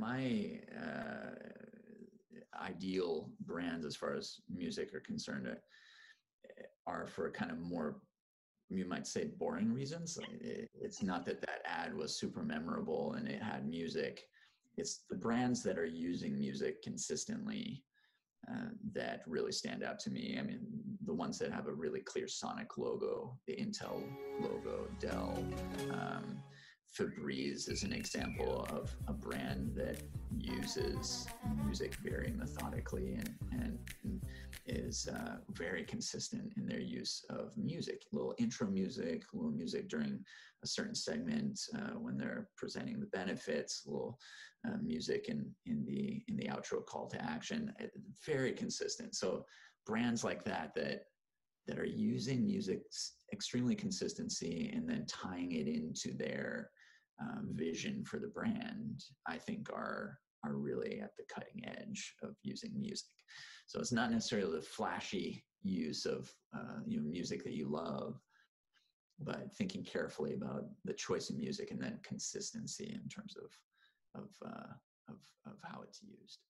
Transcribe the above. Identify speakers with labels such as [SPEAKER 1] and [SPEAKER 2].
[SPEAKER 1] my uh, ideal brands as far as music are concerned are, are for kind of more you might say boring reasons. It's not that that ad was super memorable and it had music. It's the brands that are using music consistently uh, that really stand out to me. I mean, the ones that have a really clear Sonic logo, the Intel logo, Dell, um, Febreze is an example of a brand that uses music very methodically and, and is uh, very consistent in their use of music. Little intro music, little music during a certain segment uh, when they're presenting the benefits, little uh, music in, in the in the outro call to action. Very consistent. So brands like that that that are using music's extremely consistency and then tying it into their um, vision for the brand, I think are are really at the cutting edge of using music. So it's not necessarily the flashy use of uh, you know music that you love, but thinking carefully about the choice of music and then consistency in terms of of uh, of, of how it's used.